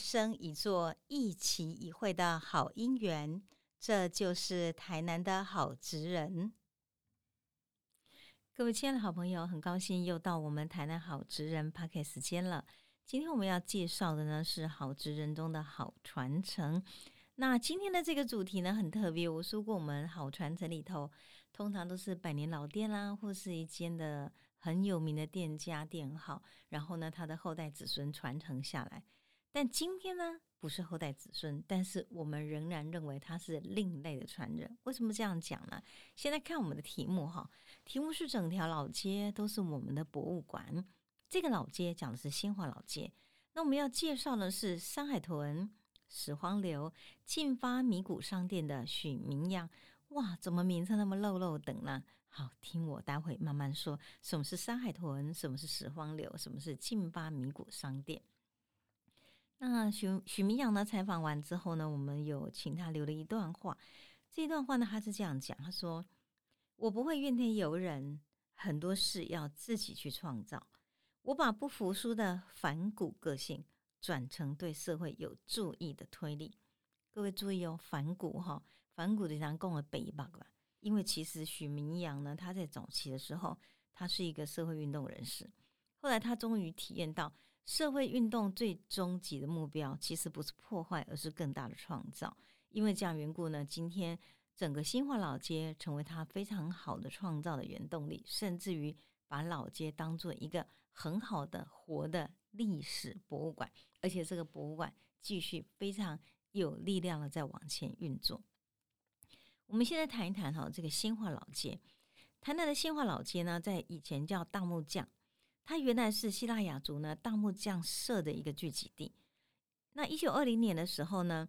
生一座一期一会的好姻缘。这就是台南的好职人。各位亲爱的好朋友，很高兴又到我们台南好职人 p a r k 时间了。今天我们要介绍的呢是好职人中的好传承。那今天的这个主题呢很特别，我说过我们好传承里头通常都是百年老店啦，或是一间的很有名的店家店号，然后呢他的后代子孙传承下来。但今天呢？不是后代子孙，但是我们仍然认为他是另类的传人。为什么这样讲呢？现在看我们的题目哈，题目是整条老街都是我们的博物馆。这个老街讲的是新华老街，那我们要介绍的是山海屯、始荒流、进发米谷商店的许明阳。哇，怎么名称那么漏漏等呢？好，听我待会慢慢说。什么是山海屯？什么是始荒流？什么是进发米谷商店？那许许明阳呢？采访完之后呢，我们有请他留了一段话。这段话呢，他是这样讲：他说，我不会怨天尤人，很多事要自己去创造。我把不服输的反骨个性转成对社会有注意的推力。各位注意哦，反骨哈，反骨的人跟我背一吧。因为其实许明阳呢，他在早期的时候，他是一个社会运动人士，后来他终于体验到。社会运动最终极的目标，其实不是破坏，而是更大的创造。因为这样缘故呢，今天整个新化老街成为它非常好的创造的原动力，甚至于把老街当做一个很好的活的历史博物馆，而且这个博物馆继续非常有力量的在往前运作。我们现在谈一谈哈，这个新化老街，台南的新化老街呢，在以前叫大木匠。它原来是希腊雅族呢大木匠社的一个聚集地。那一九二零年的时候呢，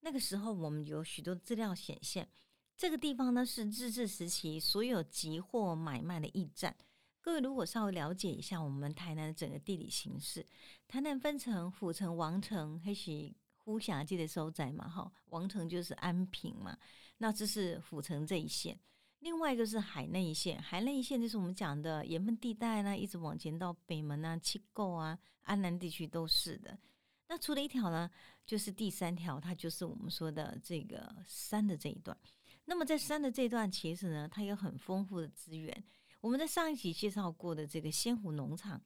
那个时候我们有许多资料显现，这个地方呢是日治时期所有集货买卖的驿站。各位如果稍微了解一下我们台南的整个地理形势，台南分成府城、王城，还是呼霞记的收窄嘛？哈，王城就是安平嘛，那这是府城这一线。另外一个是海内线，海内线就是我们讲的盐分地带呢，一直往前到北门啊、七构啊、安南地区都是的。那除了一条呢，就是第三条，它就是我们说的这个山的这一段。那么在山的这一段，其实呢，它有很丰富的资源。我们在上一集介绍过的这个仙湖农场，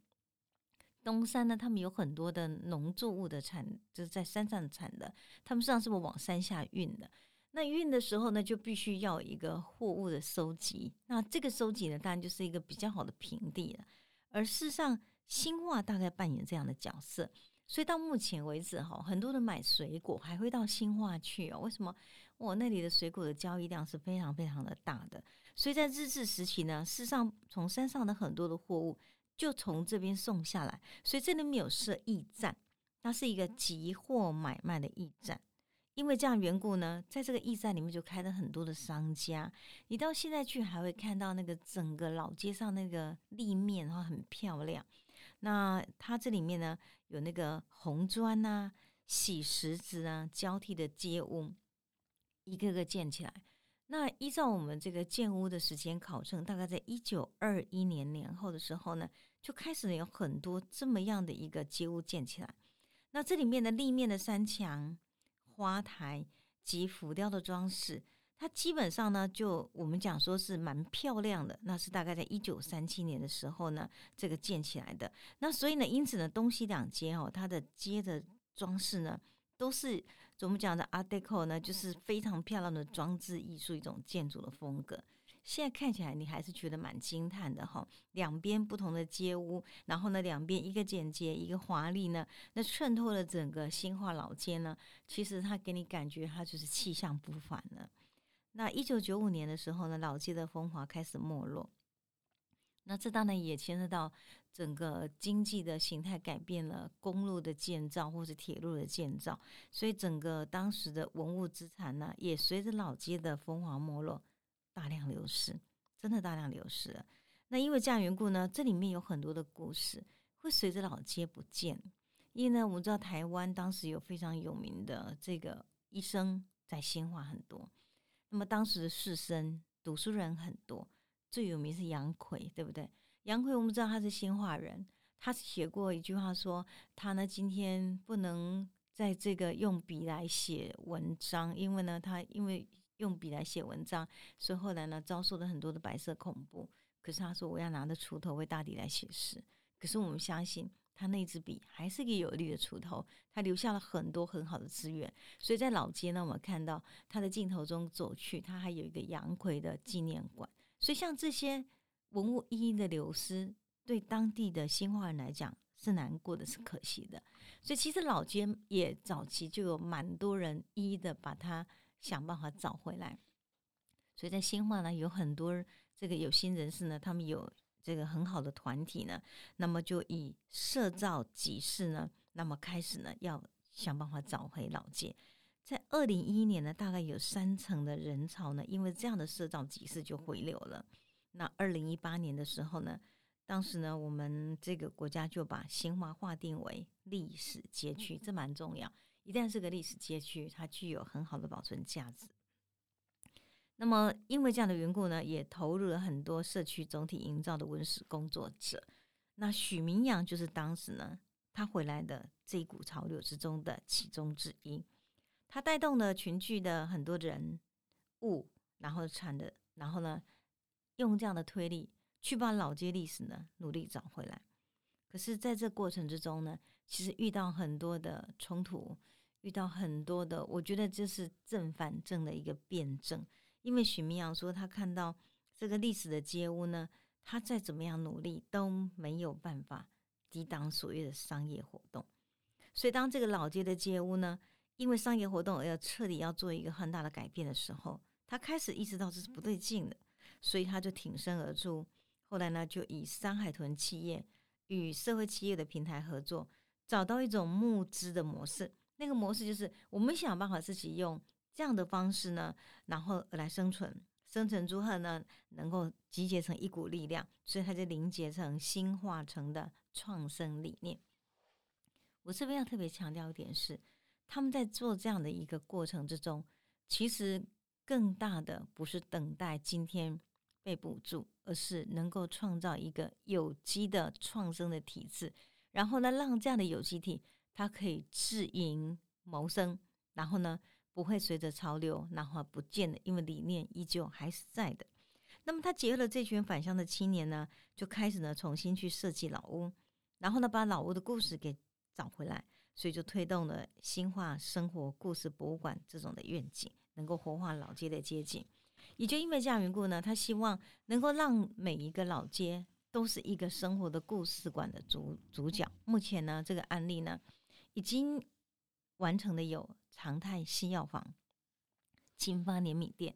东山呢，他们有很多的农作物的产，就是在山上产的，他们实际上是不是往山下运的？那运的时候呢，就必须要一个货物的收集。那这个收集呢，当然就是一个比较好的平地了。而事实上，新化大概扮演这样的角色。所以到目前为止，哈，很多人买水果还会到新化去哦。为什么？我那里的水果的交易量是非常非常的大的。所以在日治时期呢，事实上从山上的很多的货物就从这边送下来。所以这里面有设驿站，它是一个集货买卖的驿站。因为这样缘故呢，在这个驿站里面就开了很多的商家。你到现在去还会看到那个整个老街上那个立面，然后很漂亮。那它这里面呢有那个红砖啊、洗石子啊交替的街屋，一个个建起来。那依照我们这个建屋的时间考证，大概在一九二一年年后的时候呢，就开始有很多这么样的一个街屋建起来。那这里面的立面的山墙。花台及浮雕的装饰，它基本上呢，就我们讲说是蛮漂亮的。那是大概在一九三七年的时候呢，这个建起来的。那所以呢，因此呢，东西两街哦，它的街的装饰呢，都是怎么讲的 Art Deco 呢，就是非常漂亮的装置艺术一种建筑的风格。现在看起来你还是觉得蛮惊叹的哈，两边不同的街屋，然后呢，两边一个简洁，一个华丽呢，那衬托了整个新化老街呢，其实它给你感觉它就是气象不凡了。那一九九五年的时候呢，老街的风华开始没落，那这当然也牵涉到整个经济的形态改变了，公路的建造或是铁路的建造，所以整个当时的文物资产呢，也随着老街的风华没落。大量流失，真的大量流失了。那因为这样缘故呢，这里面有很多的故事会随着老街不见。因为呢，我们知道台湾当时有非常有名的这个医生在新化很多，那么当时的士绅、读书人很多，最有名是杨奎，对不对？杨奎我们知道他是新化人，他写过一句话说，他呢今天不能在这个用笔来写文章，因为呢他因为用笔来写文章，所以后来呢遭受了很多的白色恐怖。可是他说我要拿着锄头为大地来写诗。可是我们相信他那支笔还是一个有力的锄头，他留下了很多很好的资源。所以在老街呢，我们看到他的镜头中走去，他还有一个杨奎的纪念馆。所以像这些文物一一的流失，对当地的新化人来讲是难过的，是可惜的。所以其实老街也早期就有蛮多人一一的把它想办法找回来。所以在新化呢，有很多这个有心人士呢，他们有。这个很好的团体呢，那么就以社造集市呢，那么开始呢，要想办法找回老街。在二零一一年呢，大概有三成的人潮呢，因为这样的社造集市就回流了。那二零一八年的时候呢，当时呢，我们这个国家就把新华划定为历史街区，这蛮重要。一旦是个历史街区，它具有很好的保存价值。那么，因为这样的缘故呢，也投入了很多社区总体营造的文史工作者。那许明阳就是当时呢，他回来的这一股潮流之中的其中之一。他带动了群聚的很多人物，然后产的，然后呢，用这样的推力去把老街历史呢努力找回来。可是，在这过程之中呢，其实遇到很多的冲突，遇到很多的，我觉得这是正反正的一个辩证。因为许明阳说，他看到这个历史的街屋呢，他再怎么样努力都没有办法抵挡所谓的商业活动。所以，当这个老街的街屋呢，因为商业活动而要彻底要做一个很大的改变的时候，他开始意识到这是不对劲的，所以他就挺身而出。后来呢，就以山海屯企业与社会企业的平台合作，找到一种募资的模式。那个模式就是我们想办法自己用。这样的方式呢，然后来生存，生存之后呢，能够集结成一股力量，所以它就凝结成新化成的创生理念。我这边要特别强调一点是，他们在做这样的一个过程之中，其实更大的不是等待今天被补助，而是能够创造一个有机的创生的体制，然后呢，让这样的有机体它可以自营谋生，然后呢。不会随着潮流然后不见的，因为理念依旧还是在的。那么他结合了这群返乡的青年呢，就开始呢重新去设计老屋，然后呢把老屋的故事给找回来，所以就推动了新化生活故事博物馆这种的愿景，能够活化老街的街景。也就因为这样缘故呢，他希望能够让每一个老街都是一个生活的故事馆的主主角。目前呢，这个案例呢已经完成的有。长泰西药房、金发联米店、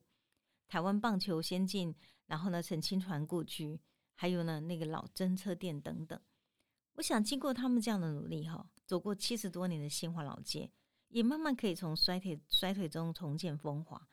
台湾棒球先进，然后呢，陈清传故居，还有呢那个老侦车店等等。我想经过他们这样的努力，哈，走过七十多年的新华老街，也慢慢可以从衰退衰退中重建风华。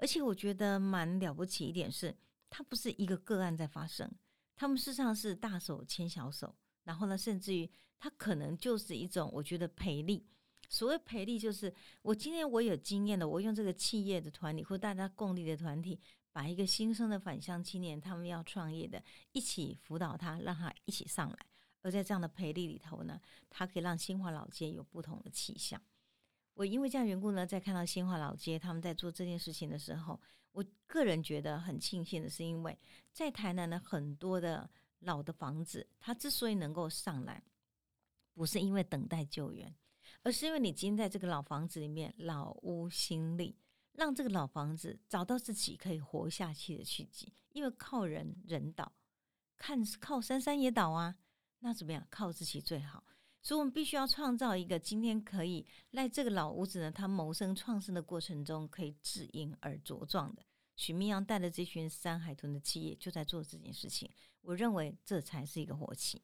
而且我觉得蛮了不起一点是，它不是一个个案在发生，他们事实上是大手牵小手，然后呢，甚至于它可能就是一种我觉得赔力。所谓培力，就是我今天我有经验的，我用这个企业的团体或大家共力的团体，把一个新生的返乡青年，他们要创业的，一起辅导他，让他一起上来。而在这样的培力里头呢，它可以让新华老街有不同的气象。我因为这样缘故呢，在看到新华老街他们在做这件事情的时候，我个人觉得很庆幸的是，因为在台南的很多的老的房子，它之所以能够上来，不是因为等待救援。而是因为你今天在这个老房子里面，老屋新立，让这个老房子找到自己可以活下去的契机。因为靠人人倒，看靠山山也倒啊，那怎么样？靠自己最好。所以我们必须要创造一个今天可以在这个老屋子呢，它谋生创生的过程中可以止盈而茁壮的。许明阳带的这群山海豚的企业就在做这件事情，我认为这才是一个活气。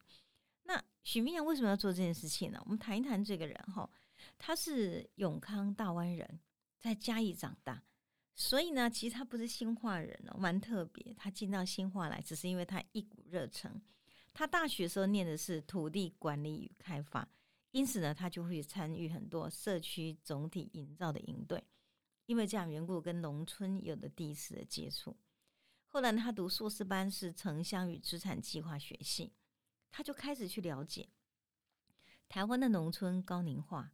那许明阳为什么要做这件事情呢？我们谈一谈这个人哈，他是永康大湾人，在嘉义长大，所以呢，其实他不是新化人哦，蛮特别。他进到新化来，只是因为他一股热忱。他大学时候念的是土地管理与开发，因此呢，他就会参与很多社区总体营造的营队。因为这样缘故，跟农村有了第一次的接触。后来他读硕士班是城乡与资产计划学系。他就开始去了解台湾的农村高龄化，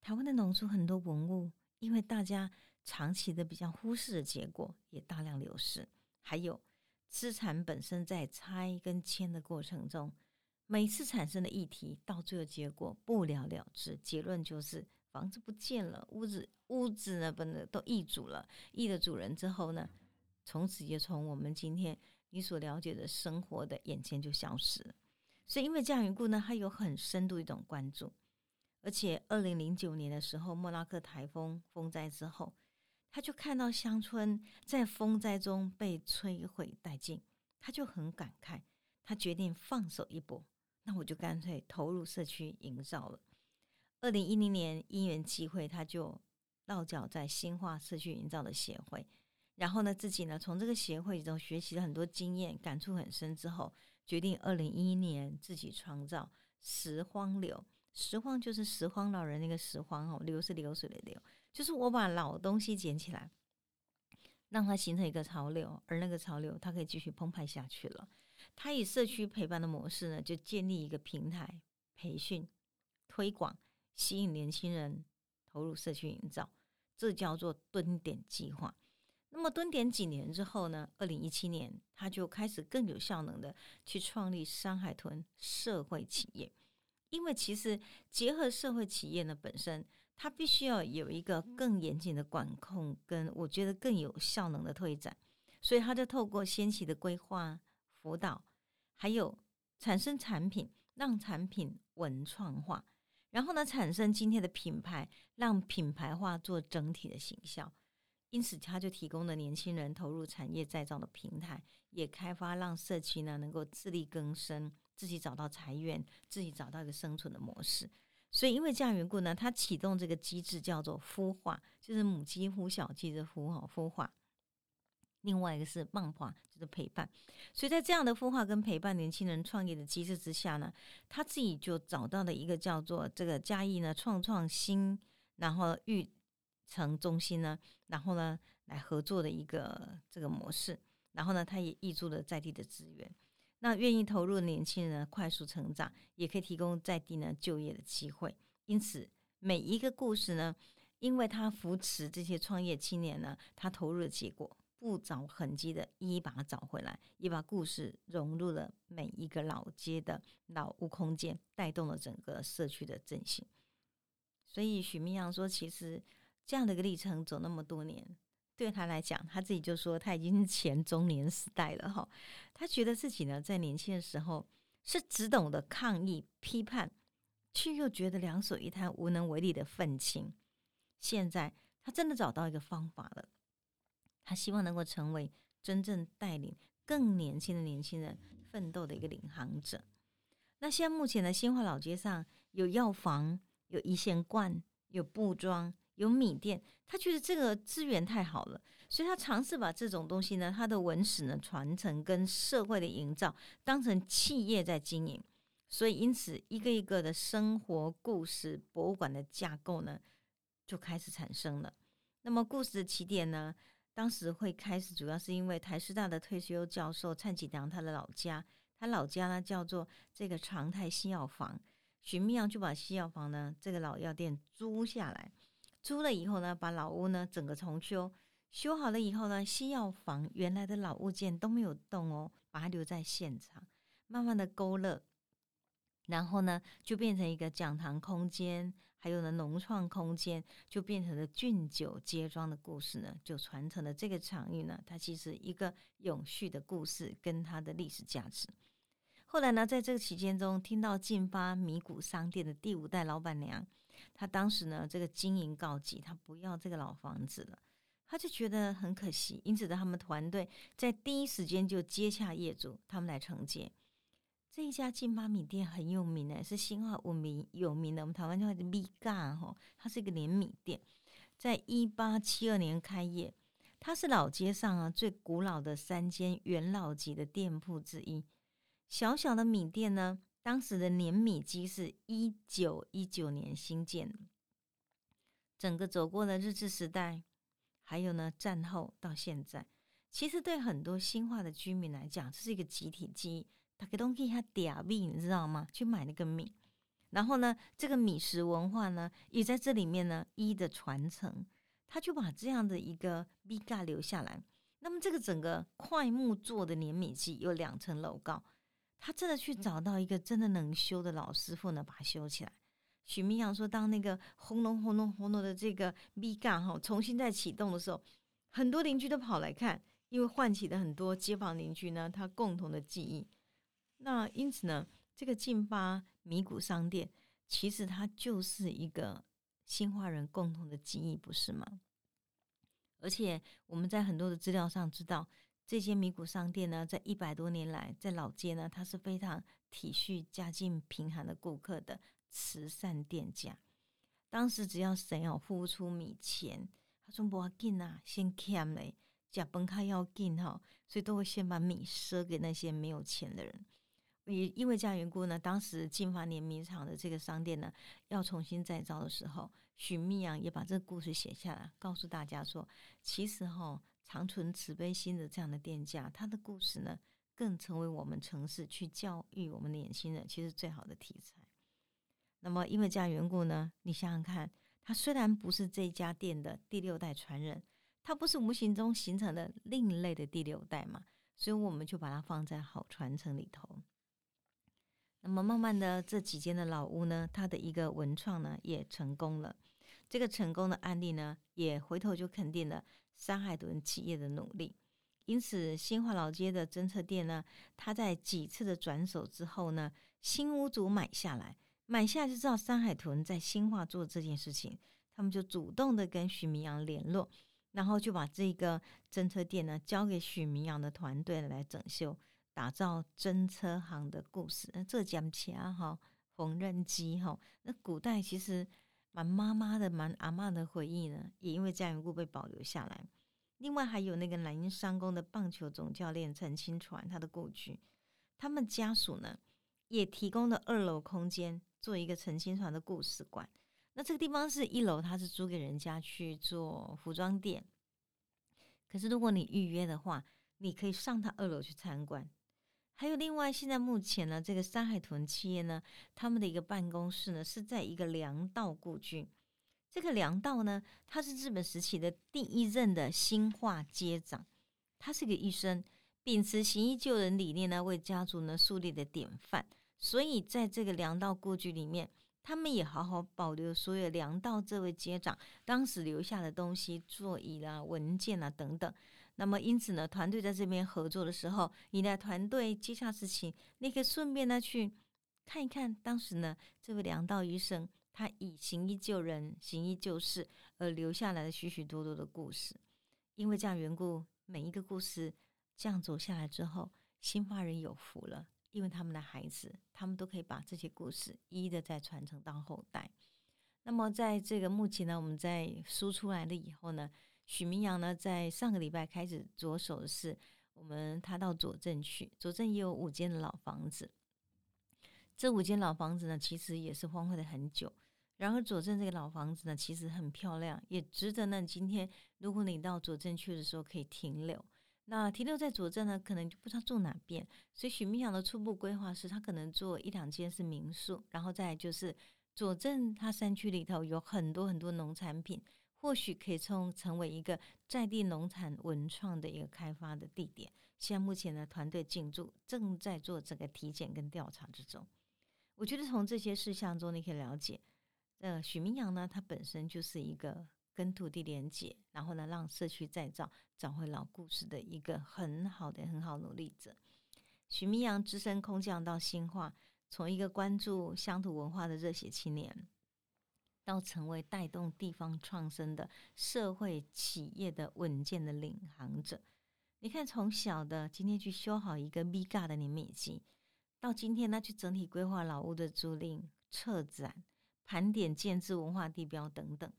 台湾的农村很多文物，因为大家长期的比较忽视的结果，也大量流失。还有资产本身在拆跟迁的过程中，每次产生的议题，到最后结果不了了之，结论就是房子不见了，屋子屋子呢，本来都易主了，易了主人之后呢，从此就从我们今天你所了解的生活的眼前就消失了。所以因为这样缘故呢，他有很深度一种关注，而且二零零九年的时候，莫拉克台风风灾之后。他就看到乡村在风灾中被摧毁殆尽，他就很感慨，他决定放手一搏，那我就干脆投入社区营造了。二零一零年因缘机会，他就落脚在新化社区营造的协会，然后呢，自己呢从这个协会中学习了很多经验，感触很深之后，决定二零一一年自己创造拾荒流，拾荒就是拾荒老人那个拾荒哦，流是流水的流。就是我把老东西捡起来，让它形成一个潮流，而那个潮流它可以继续澎湃下去了。它以社区陪伴的模式呢，就建立一个平台，培训、推广、吸引年轻人投入社区营造，这叫做蹲点计划。那么蹲点几年之后呢？二零一七年，他就开始更有效能的去创立山海豚社会企业，因为其实结合社会企业呢本身。它必须要有一个更严谨的管控，跟我觉得更有效能的推展，所以他就透过先期的规划辅导，还有产生产品，让产品文创化，然后呢产生今天的品牌，让品牌化做整体的形象。因此，他就提供了年轻人投入产业再造的平台，也开发让社区呢能够自力更生，自己找到财源，自己找到一个生存的模式。所以，因为这样缘故呢，它启动这个机制叫做孵化，就是母鸡孵小鸡的孵哈孵化。另外一个是漫化，就是陪伴。所以在这样的孵化跟陪伴年轻人创业的机制之下呢，他自己就找到了一个叫做这个嘉义呢创创新，然后育成中心呢，然后呢来合作的一个这个模式。然后呢，他也挹注了在地的资源。那愿意投入的年轻人快速成长，也可以提供在地呢就业的机会。因此，每一个故事呢，因为他扶持这些创业青年呢，他投入的结果不着痕迹的一一把它找回来，也把故事融入了每一个老街的老屋空间，带动了整个社区的振兴。所以许明阳说，其实这样的一个历程走那么多年。对他来讲，他自己就说他已经是前中年时代了哈。他觉得自己呢，在年轻的时候是只懂得抗议、批判，却又觉得两手一摊、无能为力的愤青。现在他真的找到一个方法了，他希望能够成为真正带领更年轻的年轻人奋斗的一个领航者。那现在目前的新化老街上有药房、有一线罐、有布庄。有米店，他觉得这个资源太好了，所以他尝试把这种东西呢，他的文史呢传承跟社会的营造当成企业在经营，所以因此一个一个的生活故事博物馆的架构呢就开始产生了。那么故事的起点呢，当时会开始主要是因为台师大的退休教授蔡启良他的老家，他老家呢叫做这个长泰西药房，许密阳就把西药房呢这个老药店租下来。租了以后呢，把老屋呢整个重修，修好了以后呢，西药房原来的老物件都没有动哦，把它留在现场，慢慢的勾勒，然后呢就变成一个讲堂空间，还有呢农创空间，就变成了俊酒街庄的故事呢，就传承了这个场域呢，它其实一个永续的故事跟它的历史价值。后来呢，在这个期间中，听到进发米谷商店的第五代老板娘。他当时呢，这个经营告急，他不要这个老房子了，他就觉得很可惜，因此呢，他们团队在第一时间就接洽业主，他们来承接。这一家金巴米店很有名的，是新化闻名有名的，我们台湾叫米嘎哈，它是一个连米店，在一八七二年开业，它是老街上啊最古老的三间元老级的店铺之一，小小的米店呢。当时的碾米机是一九一九年新建的，整个走过了日治时代，还有呢战后到现在，其实对很多新化的居民来讲，这是一个集体记忆，打个东西他点米，你知道吗？去买那个米，然后呢，这个米食文化呢，也在这里面呢一的传承，他就把这样的一个米嘎留下来。那么这个整个快木做的碾米机有两层楼高，他真的去找到一个真的能修的老师傅呢，把它修起来。许明阳说：“当那个轰隆轰隆轰隆的这个米嘎哈重新再启动的时候，很多邻居都跑来看，因为唤起了很多街坊邻居呢他共同的记忆。那因此呢，这个劲巴米谷商店其实它就是一个新化人共同的记忆，不是吗？而且我们在很多的资料上知道，这间米谷商店呢，在一百多年来在老街呢，它是非常体恤家境贫寒的顾客的。”慈善店家，当时只要谁哦付出米钱，他说不要紧啊，先欠嘞，假崩开要紧哈，所以都会先把米赊给那些没有钱的人。也因为这样缘故呢，当时金华碾米厂的这个商店呢，要重新再造的时候，许密阳也把这个故事写下来，告诉大家说，其实哈，长存慈悲心的这样的店家，他的故事呢，更成为我们城市去教育我们年轻人，其实最好的题材。那么，因为这样缘故呢，你想想看，他虽然不是这家店的第六代传人，他不是无形中形成的另类的第六代嘛，所以我们就把它放在好传承里头。那么，慢慢的这几间的老屋呢，它的一个文创呢也成功了。这个成功的案例呢，也回头就肯定了山海屯企业的努力。因此，新华老街的侦测店呢，它在几次的转手之后呢，新屋主买下来。买下就知道山海屯在新化做这件事情，他们就主动的跟许明阳联络，然后就把这个侦车店呢交给许明阳的团队来整修，打造侦车行的故事。那这讲起来哈，缝纫机哈，那古代其实蛮妈妈的、蛮阿妈的回忆呢，也因为这样缘故被保留下来。另外还有那个南音商工的棒球总教练陈清传，他的故居，他们家属呢也提供了二楼空间。做一个陈清传的故事馆，那这个地方是一楼，它是租给人家去做服装店。可是如果你预约的话，你可以上他二楼去参观。还有另外，现在目前呢，这个山海屯企业呢，他们的一个办公室呢是在一个粮道故居。这个粮道呢，他是日本时期的第一任的新化街长，他是个医生，秉持行医救人理念呢，为家族呢树立的典范。所以，在这个粮道故居里面，他们也好好保留所有粮道这位街长当时留下的东西，座椅啦、文件啊等等。那么，因此呢，团队在这边合作的时候，你的团队接下事情，你可以顺便呢去看一看，当时呢这位粮道医生他以行医救人、行医救世而留下来的许许多多的故事。因为这样缘故，每一个故事这样走下来之后，新发人有福了。因为他们的孩子，他们都可以把这些故事一一的再传承到后代。那么，在这个目前呢，我们在输出来了以后呢，许明阳呢，在上个礼拜开始着手的是，我们他到左镇去，左镇也有五间的老房子。这五间老房子呢，其实也是荒废了很久。然而，左镇这个老房子呢，其实很漂亮，也值得呢。今天如果你到左镇去的时候，可以停留。那停留在左镇呢，可能就不知道住哪边，所以许明阳的初步规划是他可能做一两间是民宿，然后再就是左镇它山区里头有很多很多农产品，或许可以从成为一个在地农产文创的一个开发的地点。现在目前呢，团队进驻，正在做这个体检跟调查之中。我觉得从这些事项中，你可以了解，呃，许明阳呢，他本身就是一个。跟土地连接，然后呢，让社区再造找回老故事的一个很好的、很好努力者。许明阳只身空降到新化，从一个关注乡土文化的热血青年，到成为带动地方创生的社会企业的稳健的领航者。你看，从小的今天去修好一个 V 嘎的年米机，到今天呢，去整体规划老屋的租赁、策展、盘点建制文化地标等等。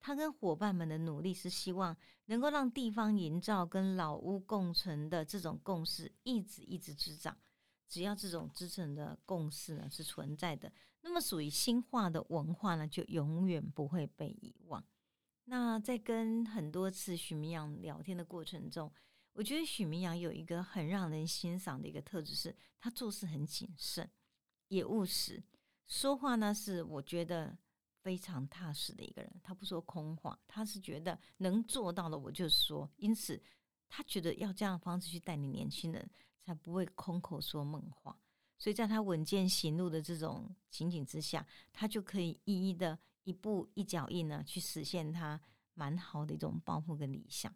他跟伙伴们的努力是希望能够让地方营造跟老屋共存的这种共识一直一直滋长。只要这种支撑的共识呢是存在的，那么属于新化的文化呢就永远不会被遗忘。那在跟很多次许明阳聊天的过程中，我觉得许明阳有一个很让人欣赏的一个特质，是他做事很谨慎，也务实，说话呢是我觉得非常踏实的一个人。他不说空话，他是觉得能做到的我就说。因此，他觉得要这样方式去带领年轻人，才不会空口说梦话。所以在他稳健行路的这种情景之下，他就可以一一的一步一脚印呢，去实现他。蛮好的一种抱负跟理想，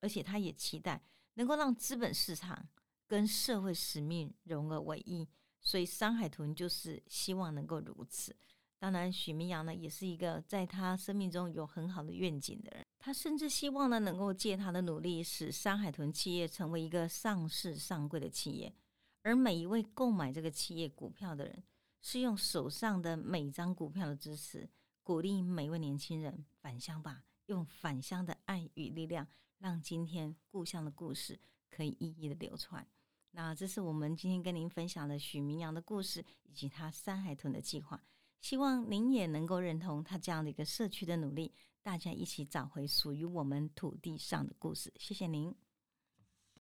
而且他也期待能够让资本市场跟社会使命融合为一，所以山海豚就是希望能够如此。当然，许明阳呢也是一个在他生命中有很好的愿景的人，他甚至希望呢能够借他的努力，使山海豚企业成为一个上市上柜的企业，而每一位购买这个企业股票的人，是用手上的每张股票的支持，鼓励每位年轻人返乡吧。用返乡的爱与力量，让今天故乡的故事可以一一的流传。那这是我们今天跟您分享的许明阳的故事，以及他山海豚的计划。希望您也能够认同他这样的一个社区的努力，大家一起找回属于我们土地上的故事。谢谢您。